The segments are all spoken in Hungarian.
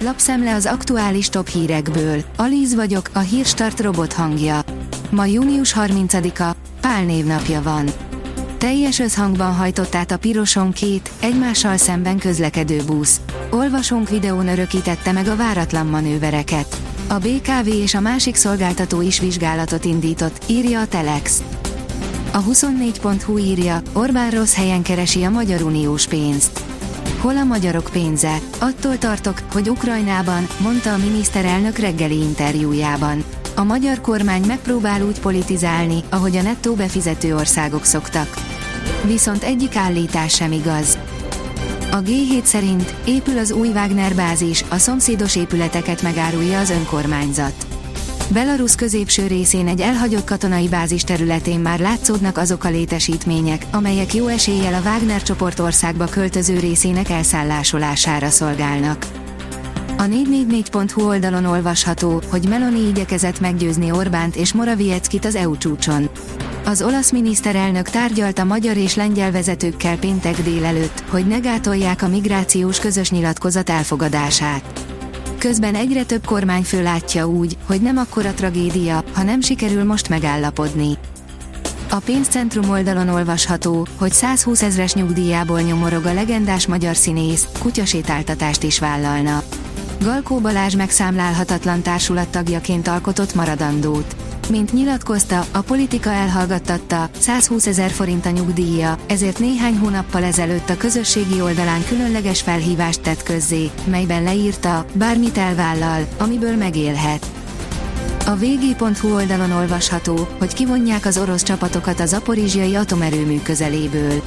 lapszemle az aktuális top hírekből. Alíz vagyok, a hírstart robot hangja. Ma június 30-a, Pál névnapja van. Teljes összhangban hajtott át a piroson két, egymással szemben közlekedő busz. Olvasónk videón örökítette meg a váratlan manővereket. A BKV és a másik szolgáltató is vizsgálatot indított, írja a Telex. A 24.hu írja, Orbán rossz helyen keresi a Magyar Uniós pénzt. Hol a magyarok pénze? Attól tartok, hogy Ukrajnában, mondta a miniszterelnök reggeli interjújában. A magyar kormány megpróbál úgy politizálni, ahogy a nettó befizető országok szoktak. Viszont egyik állítás sem igaz. A G7 szerint épül az új Wagner bázis, a szomszédos épületeket megárulja az önkormányzat. Belarus középső részén egy elhagyott katonai bázis területén már látszódnak azok a létesítmények, amelyek jó eséllyel a Wagner csoport országba költöző részének elszállásolására szolgálnak. A 444.hu oldalon olvasható, hogy Meloni igyekezett meggyőzni Orbánt és Moravieckit az EU csúcson. Az olasz miniszterelnök tárgyalt a magyar és lengyel vezetőkkel péntek délelőtt, hogy ne gátolják a migrációs közös nyilatkozat elfogadását. Közben egyre több kormányfő látja úgy, hogy nem akkora tragédia, ha nem sikerül most megállapodni. A pénzcentrum oldalon olvasható, hogy 120 ezres nyugdíjából nyomorog a legendás magyar színész, kutyasétáltatást is vállalna. Galkó Balázs megszámlálhatatlan társulat tagjaként alkotott maradandót. Mint nyilatkozta, a politika elhallgattatta, 120 ezer forint a nyugdíja, ezért néhány hónappal ezelőtt a közösségi oldalán különleges felhívást tett közzé, melyben leírta, bármit elvállal, amiből megélhet. A vg.hu oldalon olvasható, hogy kivonják az orosz csapatokat az aporizsiai atomerőmű közeléből.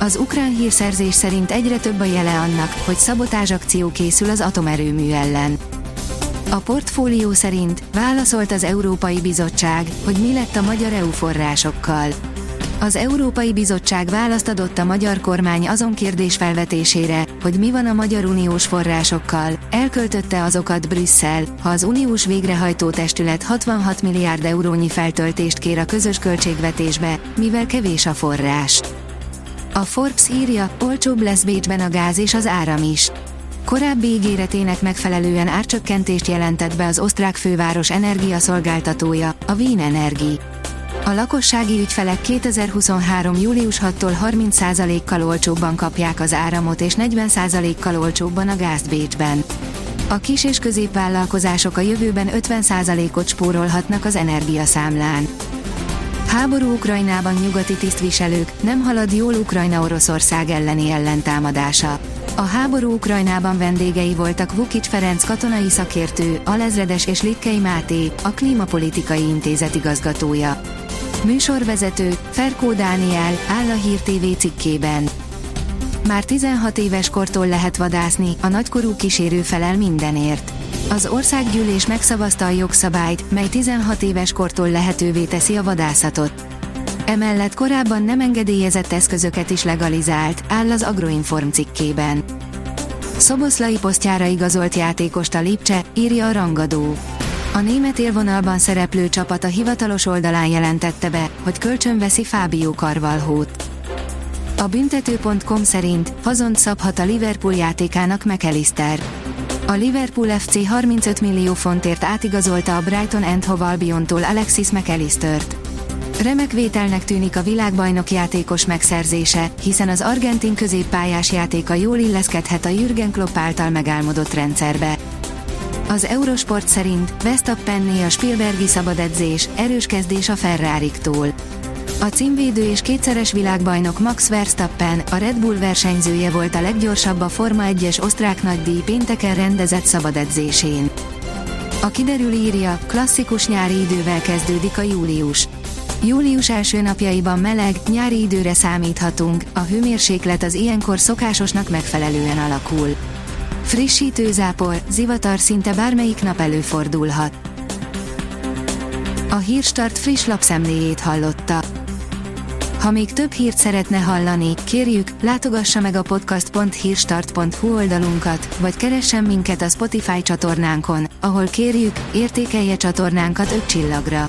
Az ukrán hírszerzés szerint egyre több a jele annak, hogy szabotázsakció készül az atomerőmű ellen. A portfólió szerint válaszolt az Európai Bizottság, hogy mi lett a magyar EU forrásokkal. Az Európai Bizottság választ adott a magyar kormány azon kérdés felvetésére, hogy mi van a Magyar Uniós forrásokkal, elköltötte azokat Brüsszel, ha az uniós végrehajtó testület 66 milliárd eurónyi feltöltést kér a közös költségvetésbe, mivel kevés a forrás. A Forbes írja, olcsóbb lesz Bécsben a gáz és az áram is. Korábbi ígéretének megfelelően árcsökkentést jelentett be az osztrák főváros energiaszolgáltatója, a Wien Energi. A lakossági ügyfelek 2023. július 6-tól 30%-kal olcsóbban kapják az áramot és 40%-kal olcsóbban a gázt Bécsben. A kis és középvállalkozások a jövőben 50%-ot spórolhatnak az energiaszámlán. Háború Ukrajnában nyugati tisztviselők, nem halad jól Ukrajna-Oroszország elleni ellentámadása. A háború Ukrajnában vendégei voltak Vukic Ferenc katonai szakértő, alezredes és Litkei Máté, a Klímapolitikai Intézet igazgatója. Műsorvezető, Ferkó Dániel, áll a Hír TV cikkében. Már 16 éves kortól lehet vadászni, a nagykorú kísérő felel mindenért. Az országgyűlés megszavazta a jogszabályt, mely 16 éves kortól lehetővé teszi a vadászatot. Emellett korábban nem engedélyezett eszközöket is legalizált, áll az Agroinform cikkében. Szoboszlai posztjára igazolt játékost a Lipcse, írja a rangadó. A német élvonalban szereplő csapat a hivatalos oldalán jelentette be, hogy kölcsönveszi Fábio Karvalhót. A büntető.com szerint fazont szabhat a Liverpool játékának McAllister. A Liverpool FC 35 millió fontért átigazolta a Brighton and Hove Albiontól Alexis McAllistert. Remek vételnek tűnik a világbajnok játékos megszerzése, hiszen az argentin középpályás játéka jól illeszkedhet a Jürgen Klopp által megálmodott rendszerbe. Az Eurosport szerint Verstappenné a Spielbergi szabadedzés, erős kezdés a Ferrari-tól. A címvédő és kétszeres világbajnok Max Verstappen, a Red Bull versenyzője volt a leggyorsabb a Forma 1-es osztrák nagydíj pénteken rendezett szabadedzésén. A kiderül írja, klasszikus nyári idővel kezdődik a július. Július első napjaiban meleg, nyári időre számíthatunk, a hőmérséklet az ilyenkor szokásosnak megfelelően alakul. Frissítő zápor, zivatar szinte bármelyik nap előfordulhat. A Hírstart friss lapszemléjét hallotta. Ha még több hírt szeretne hallani, kérjük, látogassa meg a podcast.hírstart.hu oldalunkat, vagy keressen minket a Spotify csatornánkon, ahol kérjük, értékelje csatornánkat 5 csillagra.